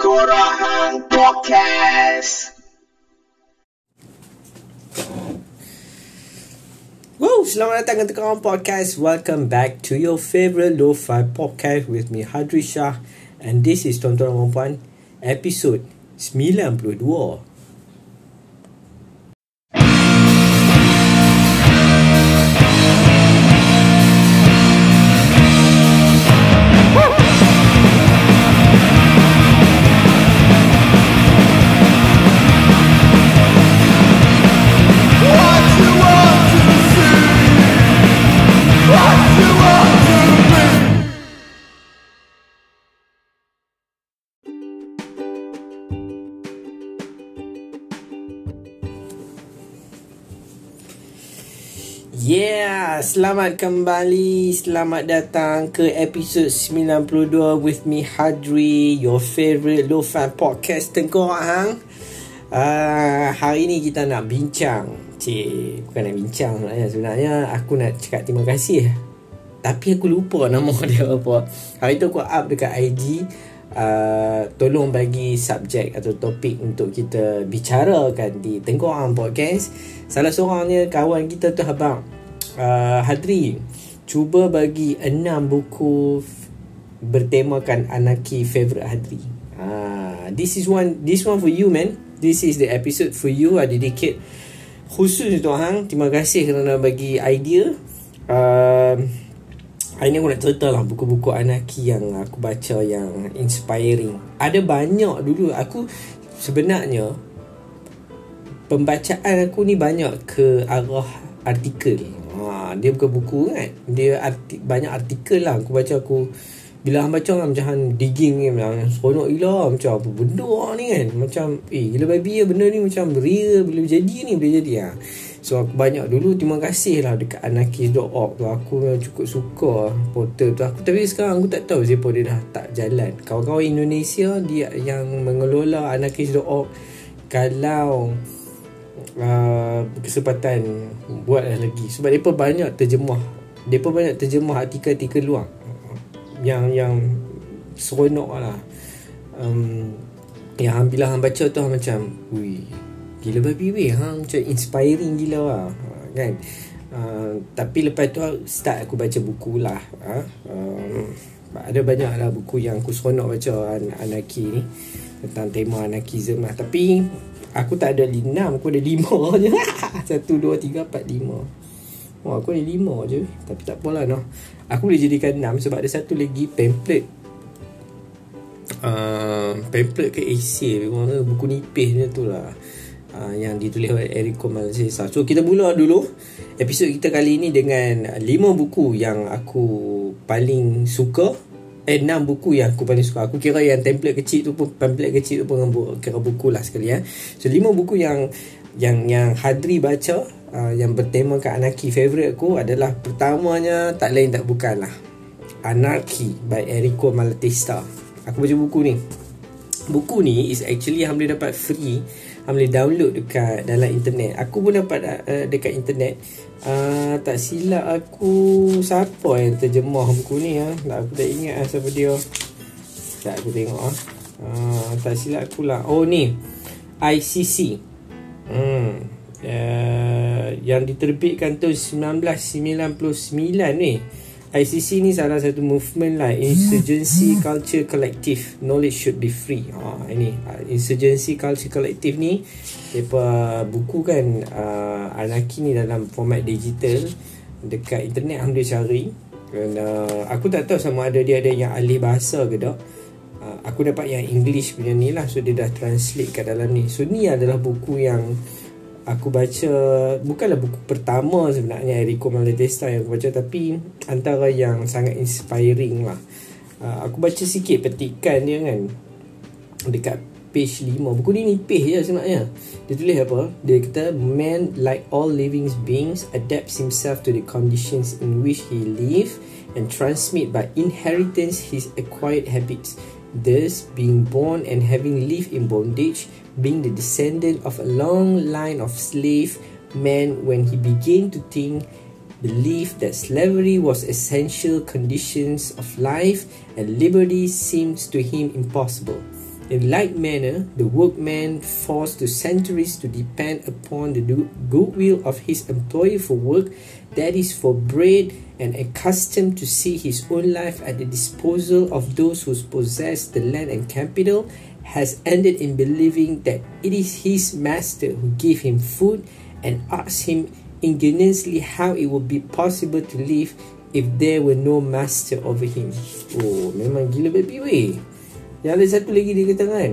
Korang Podcast. Woo, selamat datang ke Tekawan Podcast. Welcome back to your favorite lo-fi podcast with me Hadri Shah and this is Tuan-tuan puan episode 92. Yeah, selamat kembali. Selamat datang ke episod 92 with me Hadri, your favorite low fan podcast Tengkorak hang. Uh, hari ni kita nak bincang. Cik, bukan nak bincang sebenarnya. Sebenarnya aku nak cakap terima kasih. Tapi aku lupa nama dia apa. Hari tu aku up dekat IG Uh, tolong bagi subjek atau topik untuk kita bicarakan di Tengkorak Podcast. Salah seorangnya kawan kita tu abang uh, Hadri. Cuba bagi enam buku bertemakan anarki favorite Hadri. Uh, this is one this one for you man. This is the episode for you. I dedicate khusus untuk hang. Terima kasih kerana bagi idea. Uh, Hari ni aku nak cerita lah buku-buku anarki yang aku baca yang inspiring. Ada banyak dulu. Aku sebenarnya pembacaan aku ni banyak ke arah artikel. Ha, dia bukan buku kan. Dia arti, banyak artikel lah. Aku baca aku bila hang baca kan macam digging ni macam seronok gila macam apa benda ni kan macam eh gila babi ya benda ni macam real boleh jadi ni boleh jadi ha. So aku banyak dulu terima kasih lah dekat anarkis.org tu. Aku cukup suka portal tu. Aku tapi sekarang aku tak tahu siapa dia dah tak jalan. Kawan-kawan Indonesia dia yang mengelola anarkis.org kalau uh, kesempatan buatlah lagi. Sebab mereka banyak terjemah. Mereka banyak terjemah artikel-artikel luar. Yang yang seronok lah. Um, yang bila hang baca tu macam Ui Gila babi weh ha? Macam inspiring gila lah ha, Kan uh, Tapi lepas tu Start aku baca buku lah ha? uh, Ada banyak lah buku yang aku seronok baca an- Anarki ni Tentang tema anarkism lah Tapi Aku tak ada enam Aku ada lima je Satu, dua, tiga, empat, lima Oh aku ada lima je Tapi tak apalah no. Aku boleh jadikan enam Sebab ada satu lagi pamphlet uh, Pamphlet ke essay Buku nipis dia tu lah uh, yang ditulis oleh Enrico Malcesa. So kita mula dulu episod kita kali ini dengan lima buku yang aku paling suka. Enam buku yang aku paling suka. Aku kira yang template kecil tu pun pamphlet kecil tu pun kira buku lah sekali ya. So lima buku yang yang yang Hadri baca uh, yang bertemakan anarki favorite aku adalah pertamanya tak lain tak bukan lah Anarchy by Enrico Malatesta. Aku baca buku ni. Buku ni is actually boleh dapat free Hang boleh download dekat dalam internet. Aku pun dapat uh, dekat internet. Uh, Tak silap aku. Siapa yang terjemah buku ni ha? Tak, Aku tak ingat lah siapa dia. Tak aku tengok ha? uh, Tak silap aku lah. Oh ni. ICC hmm. uh, Yang diterbitkan tu 1999 ni ICC ni salah satu movement lah. Insurgency Culture Collective. Knowledge Should Be Free. Ha, Ini. Uh, Insurgency Culture Collective ni Mereka buku kan uh, Anarki ni dalam format digital Dekat internet boleh cari. Dan uh, Aku tak tahu sama ada dia ada yang ahli bahasa ke tak. Uh, Aku dapat yang English punya ni lah. So dia dah translate kat dalam ni. So ni adalah buku yang aku baca bukanlah buku pertama sebenarnya Enrico Malatesta yang aku baca tapi antara yang sangat inspiring lah. Uh, aku baca sikit petikan dia kan dekat page 5. Buku ni nipis je sebenarnya. Dia tulis apa? Dia kata man like all living beings adapts himself to the conditions in which he live and transmit by inheritance his acquired habits. Thus, being born and having lived in bondage, being the descendant of a long line of slave men when he began to think believed that slavery was essential conditions of life and liberty seems to him impossible. In like manner, the workman forced to centuries to depend upon the goodwill of his employer for work that is for bread and accustomed to see his own life at the disposal of those who possess the land and capital has ended in believing that it is his master who gave him food and asks him ingeniously how it would be possible to live if there were no master over him. Oh, memang gila baby weh. Yang ada satu lagi dia kata kan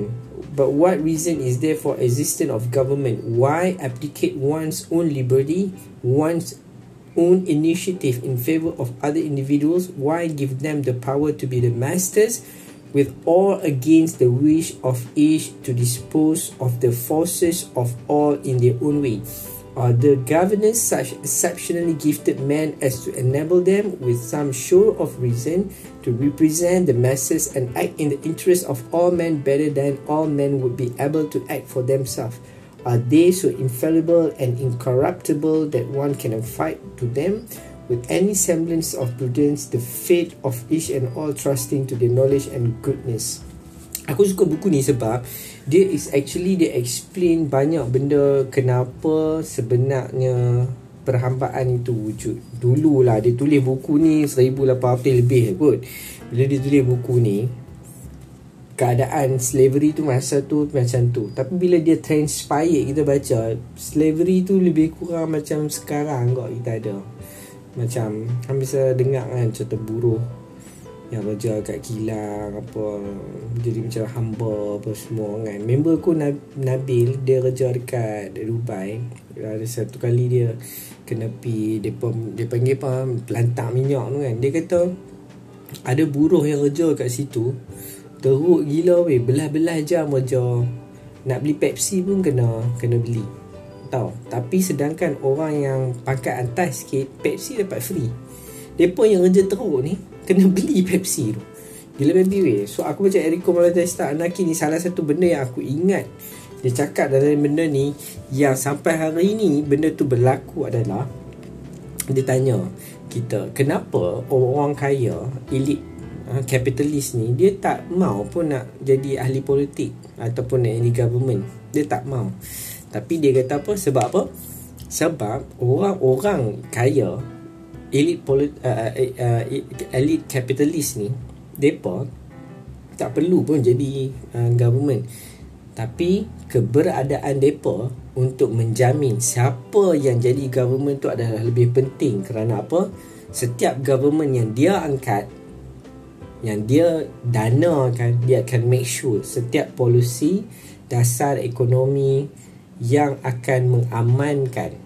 But what reason is there for existence of government? Why abdicate one's own liberty, one's own initiative in favor of other individuals? Why give them the power to be the masters with all against the wish of each to dispose of the forces of all in their own way? Are the governors such exceptionally gifted men as to enable them with some show of reason to represent the masses and act in the interest of all men better than all men would be able to act for themselves? Are they so infallible and incorruptible that one can fight to them with any semblance of prudence the fate of each and all trusting to their knowledge and goodness? Aku suka buku ni sebab dia is actually dia explain banyak benda kenapa sebenarnya perhambaan itu wujud. Dululah dia tulis buku ni 1800 lebih kot. Bila dia tulis buku ni keadaan slavery tu masa tu macam tu. Tapi bila dia transpire kita baca slavery tu lebih kurang macam sekarang kot kita ada. Macam kami bisa dengar kan cerita buruh yang kerja kat kilang apa jadi macam hamba apa semua kan. Member aku Nabil dia kerja dekat Dubai. Ada satu kali dia kena pi pun, dia panggil apa pelantak minyak tu kan. Dia kata ada buruh yang kerja kat situ teruk gila weh. Belah-belah jam kerja nak beli Pepsi pun kena kena beli tahu tapi sedangkan orang yang pangkat atas sikit Pepsi dapat free. Depa yang kerja teruk ni kena beli Pepsi tu. Gila baby weh. So aku macam Eriko Malatesta Anaki ni salah satu benda yang aku ingat. Dia cakap dalam benda ni Yang sampai hari ni Benda tu berlaku adalah Dia tanya kita Kenapa orang-orang kaya Elit Kapitalis uh, ni Dia tak mau pun nak jadi ahli politik Ataupun jadi government. Dia tak mau Tapi dia kata apa? Sebab apa? Sebab orang-orang kaya elit polit, uh, uh, uh, elit capitalist ni depa tak perlu pun jadi uh, government. Tapi keberadaan depa untuk menjamin siapa yang jadi government tu adalah lebih penting. Kerana apa? Setiap government yang dia angkat yang dia dana kan dia akan make sure setiap polisi dasar ekonomi yang akan mengamankan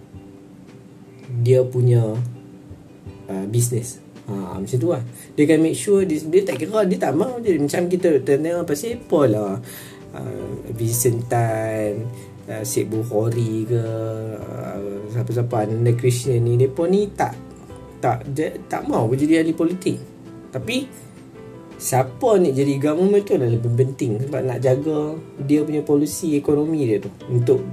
dia punya uh, business. Ha, macam tu lah. Dia akan make sure dia, dia tak kira dia tak mahu je. Macam kita tanya pasal apa lah. Uh, Vincent Tan uh, Syed Bukhari ke uh, siapa-siapa Ananda Krishna ni dia pun ni tak tak dia, tak mahu jadi ahli politik. Tapi siapa ni jadi government tu adalah lebih penting sebab nak jaga dia punya polisi ekonomi dia tu. Untuk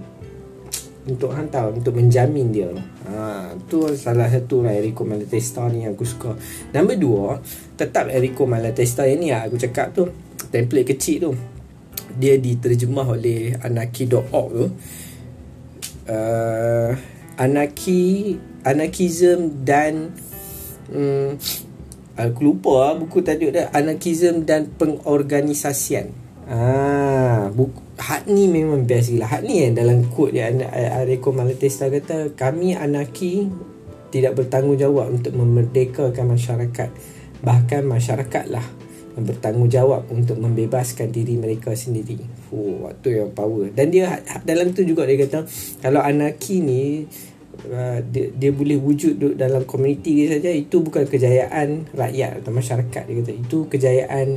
untuk hantar untuk menjamin dia. Ha, tu salah satu lah Eriko Malatesta ni yang aku suka. Nombor dua tetap Eriko Malatesta ni lah aku cakap tu template kecil tu. Dia diterjemah oleh anarchy.org tu. Uh, anarchy anarchism dan um, aku lupa lah buku tadi dia. Anarchism dan pengorganisasian ah buku Hak ni memang best gila. Hak ni yang dalam quote dia Areko Malatesta kata Kami anarki Tidak bertanggungjawab Untuk memerdekakan masyarakat. Bahkan masyarakat lah Yang bertanggungjawab Untuk membebaskan diri mereka sendiri. Oh waktu yang power. Dan dia dalam tu juga dia kata Kalau anarki ni uh, dia, dia boleh wujud dalam komuniti dia saja Itu bukan kejayaan rakyat atau masyarakat Dia kata. Itu kejayaan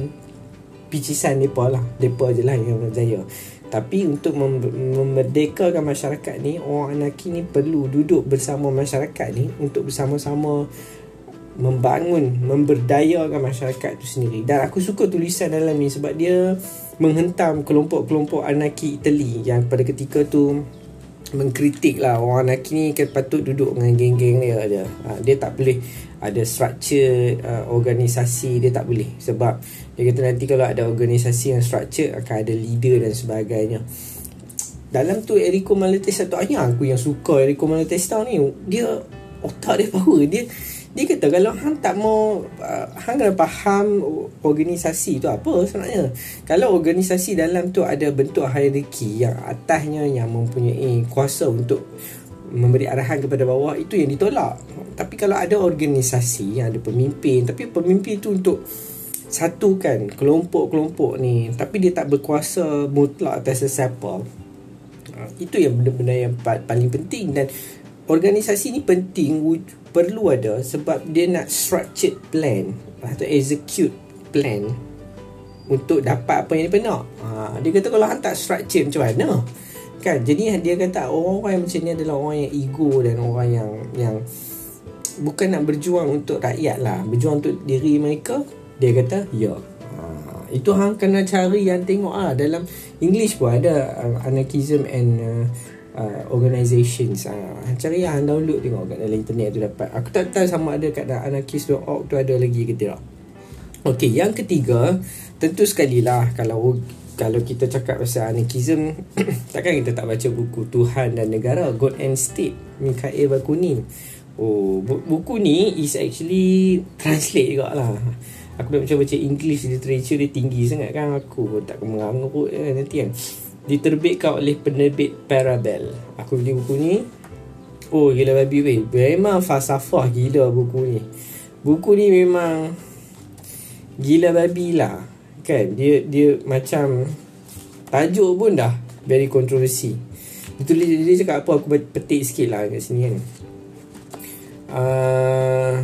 picisan mereka lah. Mereka je lah yang berjaya. Tapi untuk mem- memerdekakan masyarakat ni Orang anaki ni perlu duduk bersama masyarakat ni Untuk bersama-sama Membangun Memberdayakan masyarakat tu sendiri. Dan aku suka tulisan dalam ni Sebab dia Menghentam kelompok-kelompok anaki Itali Yang pada ketika tu Mengkritik lah Orang anaki ni kan patut duduk dengan geng-geng dia, dia. Ha, dia tak boleh ada structure uh, organisasi dia tak boleh. Sebab dia kata nanti kalau ada organisasi yang structure akan ada leader dan sebagainya. Dalam tu Eriko Malatesta tu hanya aku yang suka Eriko Malatesta ni. Dia otak dia power. Dia dia kata kalau hang tak mau uh, hang kena faham organisasi tu apa sebenarnya. Kalau organisasi dalam tu ada bentuk hierarki yang atasnya yang mempunyai kuasa untuk memberi arahan kepada bawah itu yang ditolak tapi kalau ada organisasi yang ada pemimpin tapi pemimpin tu untuk satukan kelompok-kelompok ni tapi dia tak berkuasa mutlak atas sesiapa uh, itu yang benda-benda yang paling penting dan organisasi ni penting perlu ada sebab dia nak structured plan atau execute plan untuk dapat apa yang dia nak. Ha, dia kata kalau hantar structure macam mana? Kan? Jadi dia kata orang-orang yang macam ni adalah orang yang ego dan orang yang yang bukan nak berjuang untuk rakyat lah. Berjuang untuk diri mereka. Dia kata, ya. Ha, itu hang kena cari yang tengok ah dalam English pun ada uh, anarchism and uh, uh, organizations uh, cari yang download tengok kat dalam internet tu dapat aku tak tahu sama ada kat anarchist.org tu ada lagi ke tidak ok yang ketiga tentu sekali lah kalau kalau kita cakap pasal anarchism takkan kita tak baca buku Tuhan dan Negara God and State Mikhail Bakunin oh buku ni is actually translate juga lah aku dah macam baca English literature dia tinggi sangat kan aku tak menganggap eh, nanti kan diterbitkan oleh penerbit Parabel. Aku beli buku ni. Oh gila babi weh. Memang falsafah gila buku ni. Buku ni memang gila babi lah. Kan dia dia macam tajuk pun dah very kontroversi. Itu dia, dia cakap apa aku petik sikit lah kat sini kan. Uh,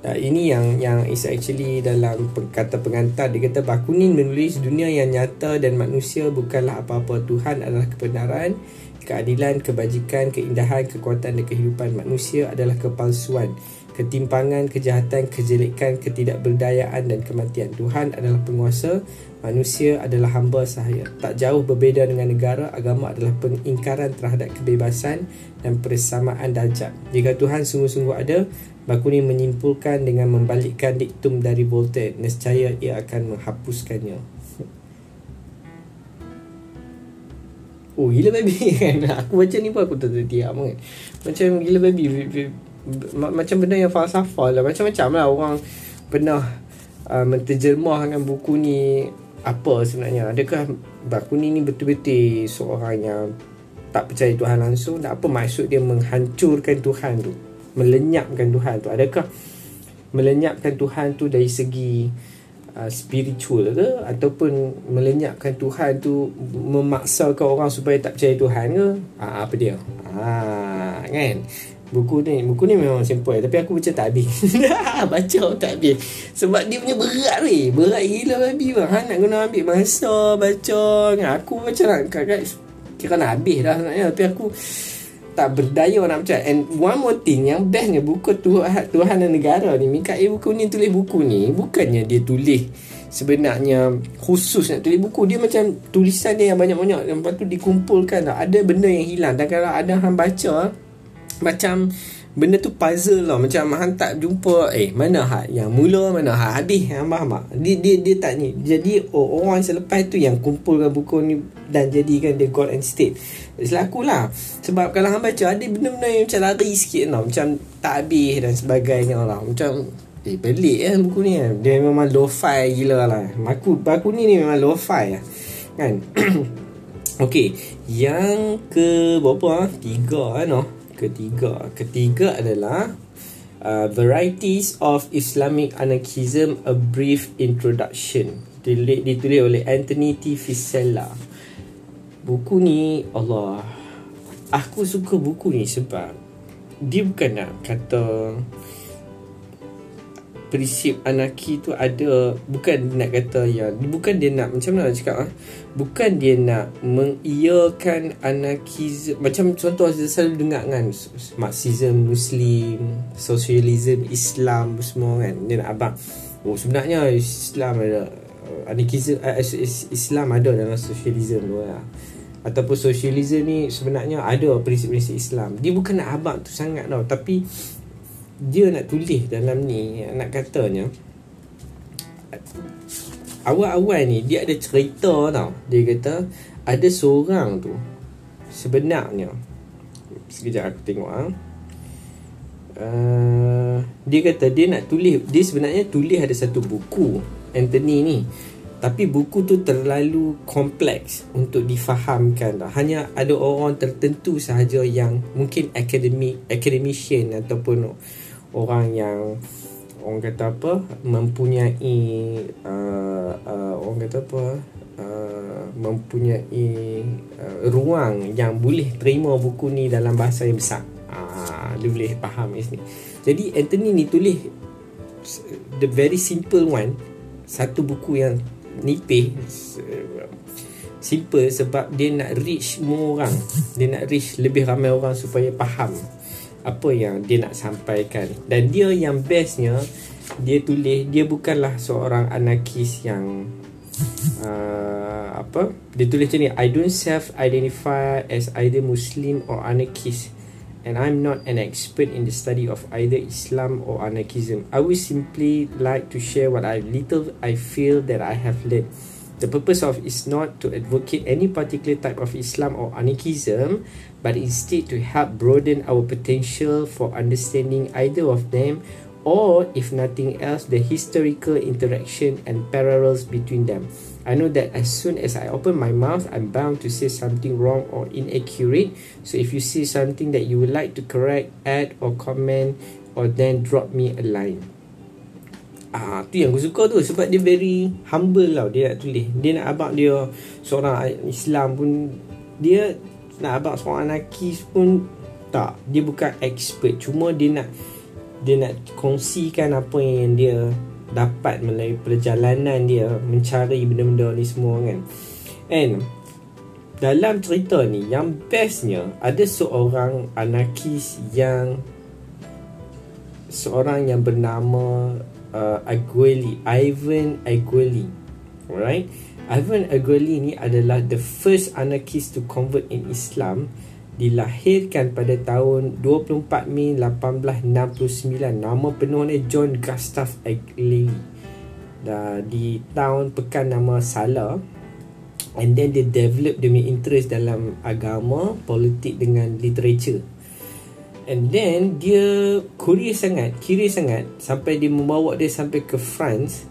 Uh, ini yang yang is actually dalam kata pengantar dia kata Bakunin menulis dunia yang nyata dan manusia bukanlah apa-apa Tuhan adalah kebenaran keadilan kebajikan keindahan kekuatan dan kehidupan manusia adalah kepalsuan ketimpangan kejahatan kejelekan ketidakberdayaan dan kematian. Tuhan adalah penguasa manusia adalah hamba sahaya. Tak jauh berbeza dengan negara agama adalah pengingkaran terhadap kebebasan dan persamaan darjat. Jika Tuhan sungguh-sungguh ada Bakunin menyimpulkan dengan membalikkan diktum dari Voltaire. Nescaya ia akan menghapuskannya. Oh gila baby. Kan Aku baca ni pun aku tertiap kan Macam gila baby Macam benda yang falsafah lah. Macam-macam lah orang Pernah uh, Menterjemahkan buku ni Apa sebenarnya. Adakah Bakuni ni betul-betul Seorang yang Tak percaya Tuhan langsung? Dan apa maksud dia Menghancurkan Tuhan tu? Melenyapkan Tuhan tu? Adakah melenyapkan Tuhan tu dari segi uh, spiritual ke? Ataupun melenyapkan Tuhan tu memaksakan orang supaya tak percaya Tuhan ke? Ha, apa dia? Ha, kan buku ni buku ni memang simple tapi aku baca tak habis. Baca tak habis. Sebab dia punya berat ni berat gila babi bang. Ha, nak guna ambil masa baca. Kan aku baca nak kira nak habis dah sebenarnya. Tapi aku tak berdaya nak baca. And one more thing yang bestnya buku Tuhan, Tuhan dan Negara ni Mikael buku ni tulis buku ni bukannya dia tulis sebenarnya khusus nak tulis buku. Dia macam tulisan dia yang banyak-banyak. Lepas tu dikumpulkan. Ada benda yang hilang. Dan kalau ada hang baca macam benda tu puzzle lah. Macam hang tak jumpa eh mana hak yang mula mana hak habis hang faham tak dia, dia, dia tak ni. Jadi oh, orang selepas tu yang kumpulkan buku ni dan jadikan dia God and State. Selaku lah. Sebab kalau hang baca ada benda-benda yang macam lari sikit tau. Macam tak habis dan sebagainya lah. Macam eh pelik eh buku ni kan. Dia memang lo-fi gila lah. Aku, aku ni ni memang lo-fi lah. Kan? Okay, yang ke berapa ah? Tiga kan oh ketiga. Ketiga adalah uh, Varieties of Islamic Anarchism A Brief Introduction. Ditulis oleh Anthony T. Fisella. Buku ni Allah aku suka buku ni sebab dia bukan nak kata prinsip anarki tu ada bukan nak kata ya bukan dia nak macam mana nak cakap ah? Bukan dia nak mengiyakan anarkisme macam contoh saya selalu dengar kan marxism muslim socialism islam semua kan dia nak abang. Oh sebenarnya islam ada anarkisme uh, islam ada dalam socialism tu lah ataupun socialism ni sebenarnya ada prinsip-prinsip Islam. Dia bukan nak abang tu sangat tau tapi dia nak tulis dalam ni nak katanya awal-awal ni dia ada cerita tau. Dia kata ada seorang tu sebenarnya sekejap aku tengok ah. Uh, dia kata dia nak tulis dia sebenarnya tulis ada satu buku Anthony ni. Tapi buku tu terlalu kompleks untuk difahamkan dah. Hanya ada orang tertentu sahaja yang mungkin akademik, academician ataupun orang yang orang kata apa mempunyai uh, uh, orang kata apa uh, mempunyai uh, ruang yang boleh terima buku ni dalam bahasa yang besar. Uh, dia boleh faham ni. Jadi Anthony ni tulis the very simple one satu buku yang nipih simple sebab dia nak reach more orang dia nak reach lebih ramai orang supaya faham apa yang dia nak sampaikan dan dia yang bestnya dia tulis dia bukanlah seorang anarkis yang uh, apa dia tulis macam ni I don't self identify as either Muslim or anarchist and I'm not an expert in the study of either Islam or anarchism. I would simply like to share what I little I feel that I have learned. The purpose of is not to advocate any particular type of Islam or anarchism, but instead to help broaden our potential for understanding either of them or if nothing else the historical interaction and parallels between them. I know that as soon as I open my mouth, I'm bound to say something wrong or inaccurate. So if you see something that you would like to correct, add or comment, or then drop me a line. Ah, tu yang aku suka tu sebab dia very humble lah dia nak tulis. Dia nak abang dia seorang Islam pun dia nak abang seorang anarkis pun tak. Dia bukan expert. Cuma dia nak dia nak kongsikan apa yang dia dapat melalui perjalanan dia mencari benda-benda ni semua kan and dalam cerita ni yang bestnya ada seorang anarkis yang seorang yang bernama uh, Agueli Ivan Agueli. Alright? Ivan Agueli ni adalah the first anarchist to convert in Islam dilahirkan pada tahun 24 Mei 1869 nama penuhnya John Gustav Agley dah di tahun pekan nama Salah. And then dia develop punya interest dalam agama politik dengan literature and then dia curious sangat curious sangat. Sampai dia membawa dia sampai ke France.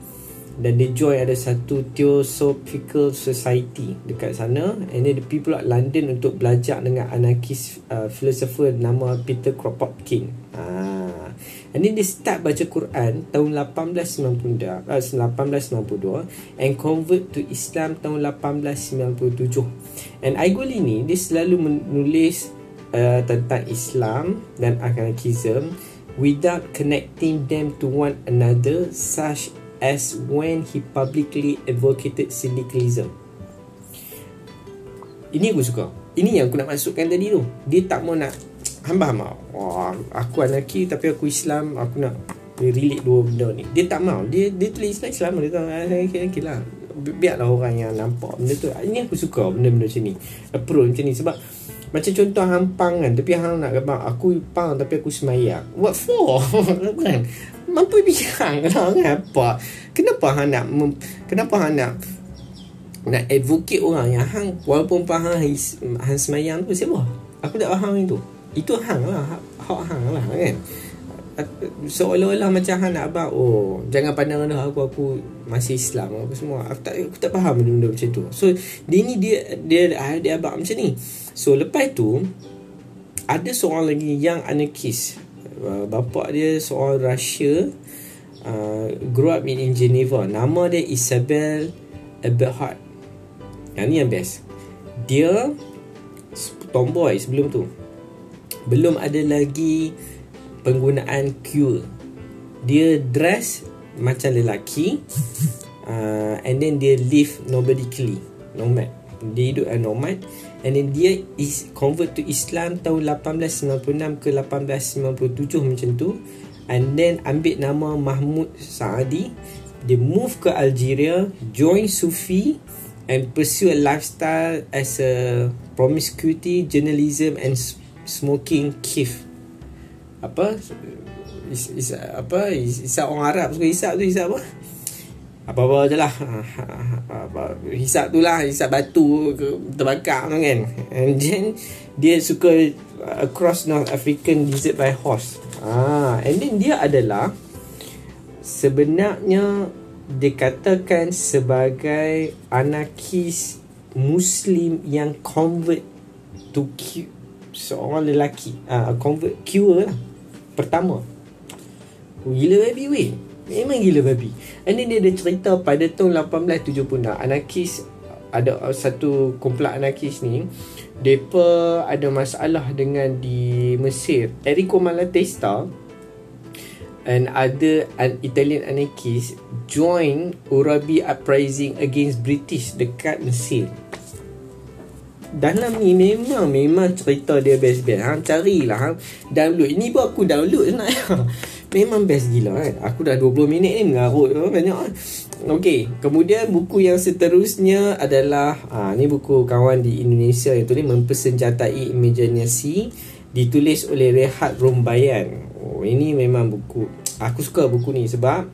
Dan dia join ada satu Theosophical Society dekat sana. And then dia pergi pula London untuk belajar dengan anarkis uh, philosopher nama Peter Kropotkin ah. and then dia start baca Quran tahun 1892 uh, 1892 and convert to Islam tahun 1897 and Aiguli ni dia selalu menulis uh, tentang Islam dan anarchism without connecting them to one another such as when he publicly advocated syndicalism. Ini aku suka. Ini yang aku nak masukkan tadi tu. Dia tak mau nak hamba-hamba. Wah, aku anarki tapi aku Islam. Aku nak relate dua benda ni. Dia tak mau. Dia dia tulis Islam Islam. Dia tahu. Okay, okay lah. Biarlah orang yang nampak benda tu. Ini aku suka benda-benda macam ni. Approach macam ni. Sebab macam contoh hang pang kan Tapi hang nak gambar Aku pang tapi aku semayang What for? kan? Mampu bilang lah kan apa Kenapa hang nak Kenapa hang nak Nak advocate orang yang hang Walaupun hang, hang semayang tu Siapa? Aku tak faham itu Itu hang lah Hak hang lah kan seolah-olah macam hang nak abang oh jangan pandang dah aku aku masih Islam apa semua. Aku tak aku tak faham benda-benda macam tu. So dia ni dia dia dia, dia abang macam ni. So lepas tu ada seorang lagi yang anarkis. Uh, bapa dia seorang Russia uh, grew up in, in Geneva. Nama dia Isabel Eberhard. Yang ni yang best. Dia tomboy sebelum tu. Belum ada lagi penggunaan cure dia dress macam lelaki uh, and then dia live nomadically nomad. Dia hidup as nomad and then dia is convert to Islam tahun 1896 ke 1897 macam tu. And then ambil nama Mahmud Saadi. Dia move ke Algeria join Sufi and pursue a lifestyle as a promiscuity journalism and smoking kif apa? Is, is, apa? Hisap orang Arab suka hisap tu hisap apa? Apa-apa je lah. Hisap tu lah Hisap batu Terbakar tu kan. And then Dia suka Across North African Desert by horse. Ah, And then dia adalah Sebenarnya Dikatakan sebagai Anarkis Muslim Yang convert To Seorang lelaki. Uh, Convert Cure lah Pertama Gila baby weh. Memang gila babi. And then dia ada cerita pada tahun 1876 Anarkis Ada satu kumpulan anarkis ni Mereka ada masalah dengan di Mesir. Enrico Malatesta And other an Italian anarchist Join Urabi uprising against British dekat Mesir dalam ni memang memang cerita dia best-best. Hang carilah hang download. Ini pun aku download sebenarnya. Memang best gila kan Aku dah 20 minit ni mengarut banyak kan Okay Kemudian buku yang seterusnya adalah ha, Ni buku kawan di Indonesia yang tulis Mempersenjatai Imaginasi Ditulis oleh Rehat Rombayan oh, Ini memang buku Aku suka buku ni sebab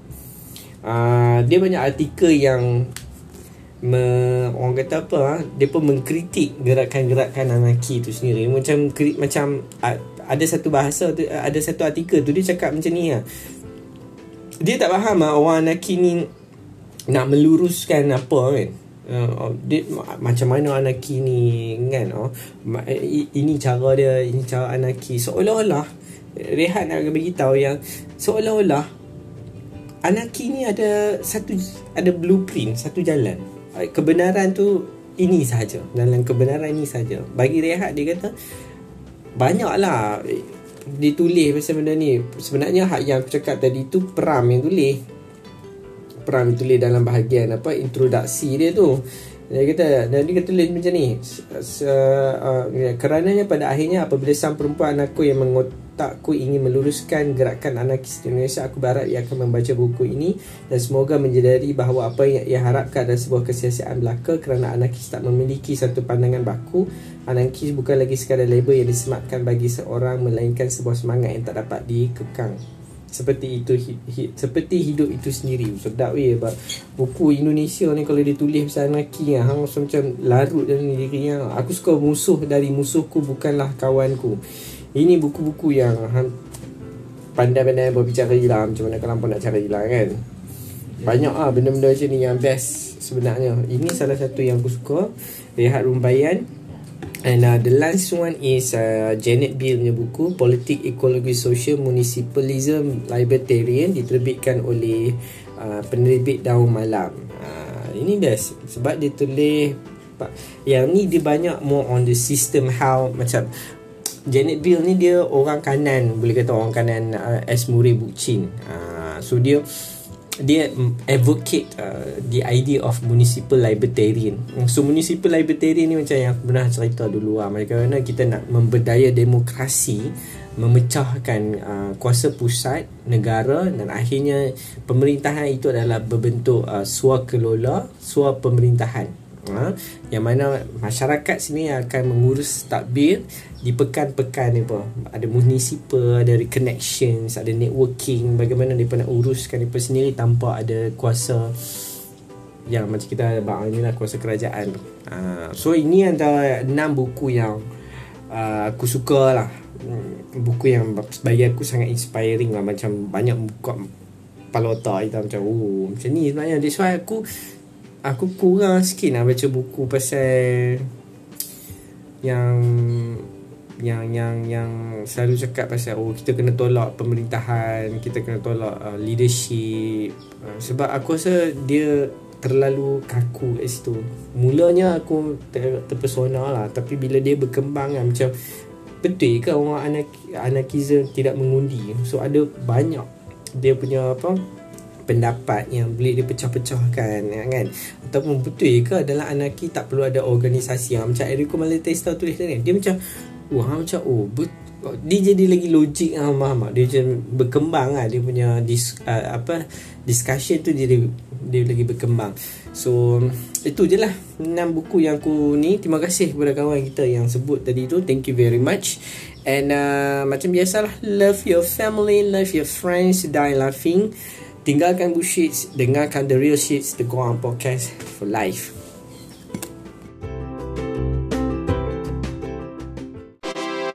uh, Dia banyak artikel yang me, Orang kata apa ha? Dia pun mengkritik gerakan-gerakan anarki tu sendiri Macam macam ada satu bahasa tu ada satu artikel tu dia cakap macam ni lah. Dia tak faham lah orang anarki ni nak meluruskan apa kan. Uh, dia, macam mana anarki ni kan oh, ini cara dia ini cara anarki seolah-olah Rehat nak bagi tahu yang seolah-olah anarki ni ada satu ada blueprint satu jalan kebenaran tu ini sahaja. Dalam kebenaran ini sahaja. Bagi Rehat dia kata banyaklah ditulis pasal benda ni. Sebenarnya hak yang aku cakap tadi tu Pram yang tulis. Pram tulis dalam bahagian apa introduksi dia tu. Dia kata dan dia kata tulis macam ni uh, kerananya pada akhirnya apabila sang perempuan anakku yang mengotakku ingin meluruskan gerakan anarkis Indonesia aku berharap ia akan membaca buku ini dan semoga menjadari bahawa apa yang ia harapkan adalah sebuah kesiasiaan belaka kerana anarkis tak memiliki satu pandangan baku. Anarkis bukan lagi sekadar label yang disematkan bagi seorang melainkan sebuah semangat yang tak dapat dikekang. Seperti itu hi, hi, seperti hidup itu sendiri. Sedap weh buku Indonesia ni kalau dia tulis pasal anarki hang rasa macam larut dalam diri aku suka musuh dari musuhku bukanlah kawanku ini buku-buku yang pandai-pandai berbicara lah macam mana kalau nak cari lah kan? Banyak ah benda-benda macam ni yang best sebenarnya. Ini salah satu yang aku suka Rehat Rumbayan And uh, the last one is uh, Janet Bill punya buku Politik Ekologi Sosial Municipalism Libertarian diterbitkan oleh uh, penerbit Daun Malam. Uh, ini best sebab dia tulis yang ni dia banyak more on the system how macam Janet Bill ni dia orang kanan boleh kata orang kanan uh, S. Murray Bookchin. Uh, so dia dia advocate uh, the idea of municipal libertarian. So municipal libertarian ni macam yang aku pernah cerita dulu lah. Kerana kita nak memberdaya demokrasi, memecahkan uh, kuasa pusat negara dan akhirnya pemerintahan itu adalah berbentuk uh, swakelola, swap pemerintahan ha, yang mana masyarakat sini akan mengurus takbir di pekan-pekan ni apa ada municipal ada connections ada networking bagaimana mereka nak uruskan mereka sendiri tanpa ada kuasa yang macam kita bang ni lah kuasa kerajaan. Ha, so ini antara enam buku yang uh, aku suka lah. Buku yang bagi aku sangat inspiring lah. Macam banyak buku palota kita macam oh macam ni sebenarnya. That's why aku aku kurang sikit nak baca buku pasal yang yang yang yang selalu cakap pasal oh kita kena tolak pemerintahan, kita kena tolak uh, leadership. Uh, sebab aku rasa dia terlalu kaku kat situ. Mulanya aku ter, terpesona lah tapi bila dia berkembang kan macam betul ke orang anak anarkism tidak mengundi. So ada banyak dia punya apa pendapat yang boleh dipecah-pecahkan ya kan? Ataupun betul ke dalam anarki tak perlu ada organisasi? Yang macam Eriko Malatesta tulis tadi dia macam wah ah, macam oh betul dia jadi lagi logik ah mak dia jadi berkembang ah dia punya dis, uh, apa discussion tu jadi dia lagi berkembang. So itu je lah 6 buku yang aku ni. Terima kasih kepada kawan kita yang sebut tadi tu. Thank you very much. And uh, macam biasalah love your family love your friends die laughing. Tinggalkan bullshit, dengarkan the real shit, the Goan Podcast for life.